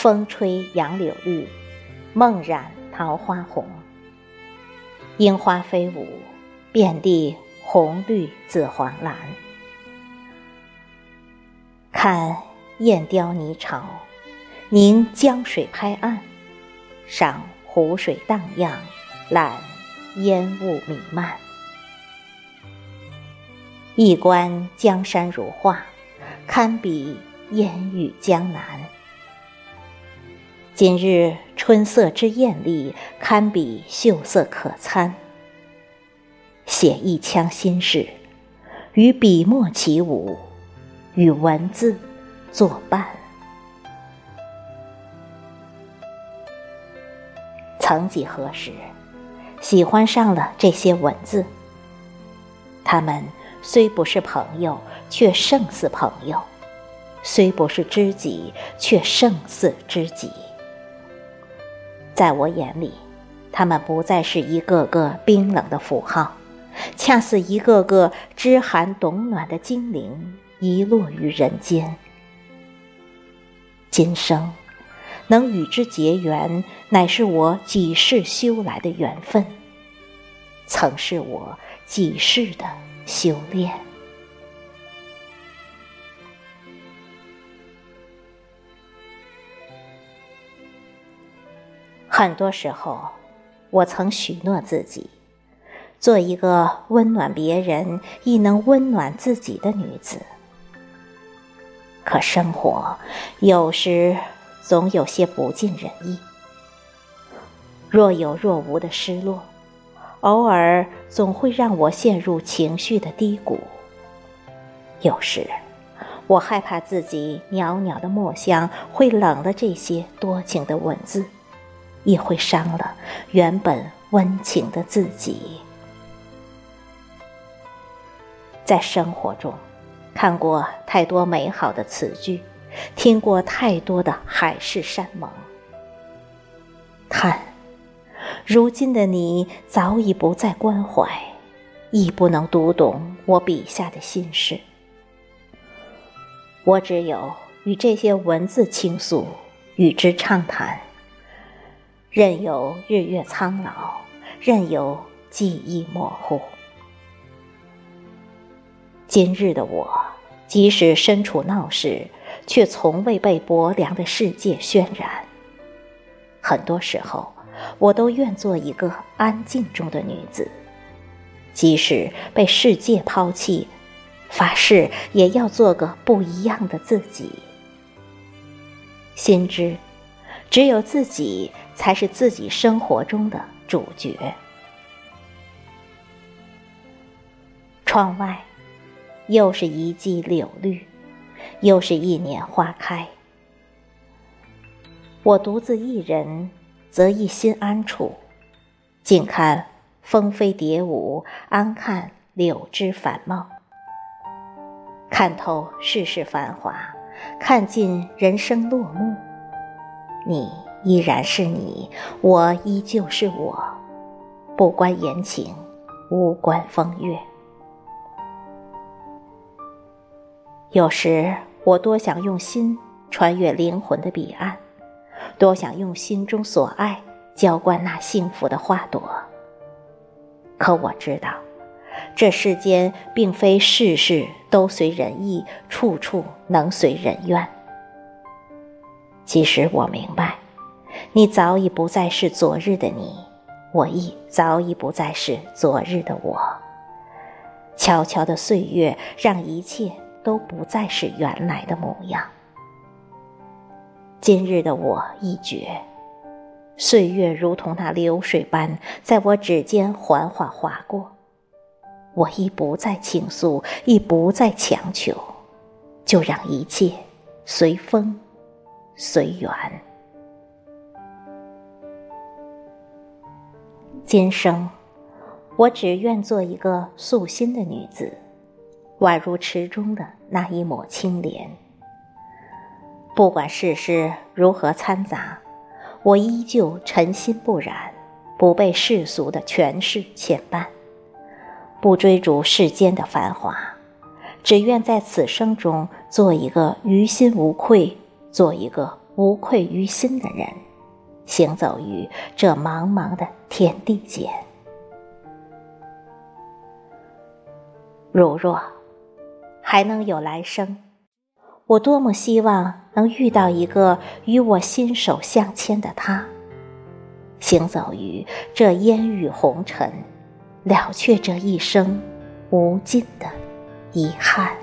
风吹杨柳绿，梦染桃花红。樱花飞舞，遍地红绿紫黄蓝。看燕雕泥巢，凝江水拍岸，赏湖水荡漾，览烟雾弥漫。一观江山如画，堪比烟雨江南。今日春色之艳丽，堪比秀色可餐。写一腔心事，与笔墨起舞，与文字作伴。曾几何时，喜欢上了这些文字，他们。虽不是朋友，却胜似朋友；虽不是知己，却胜似知己。在我眼里，他们不再是一个个冰冷的符号，恰似一个个知寒懂暖的精灵，遗落于人间。今生能与之结缘，乃是我几世修来的缘分，曾是我几世的。修炼。很多时候，我曾许诺自己，做一个温暖别人亦能温暖自己的女子。可生活有时总有些不尽人意，若有若无的失落。偶尔总会让我陷入情绪的低谷。有时，我害怕自己袅袅的墨香会冷了这些多情的文字，也会伤了原本温情的自己。在生活中，看过太多美好的词句，听过太多的海誓山盟，看。如今的你早已不再关怀，亦不能读懂我笔下的心事。我只有与这些文字倾诉，与之畅谈。任由日月苍老，任由记忆模糊。今日的我，即使身处闹市，却从未被薄凉的世界渲染。很多时候。我都愿做一个安静中的女子，即使被世界抛弃，发誓也要做个不一样的自己。心知，只有自己才是自己生活中的主角。窗外，又是一季柳绿，又是一年花开。我独自一人。则一心安处，静看蜂飞蝶舞，安看柳枝繁茂，看透世事繁华，看尽人生落幕。你依然是你，我依旧是我，不关言情，无关风月。有时我多想用心穿越灵魂的彼岸。多想用心中所爱浇灌那幸福的花朵，可我知道，这世间并非事事都随人意，处处能随人愿。其实我明白，你早已不再是昨日的你，我亦早已不再是昨日的我。悄悄的岁月，让一切都不再是原来的模样。今日的我已觉，岁月如同那流水般在我指尖缓缓划过，我亦不再倾诉，亦不再强求，就让一切随风随缘。今生，我只愿做一个素心的女子，宛如池中的那一抹清莲。不管世事如何掺杂，我依旧尘心不染，不被世俗的权势牵绊，不追逐世间的繁华，只愿在此生中做一个于心无愧，做一个无愧于心的人，行走于这茫茫的天地间。如若还能有来生，我多么希望能遇到一个与我心手相牵的他，行走于这烟雨红尘，了却这一生无尽的遗憾。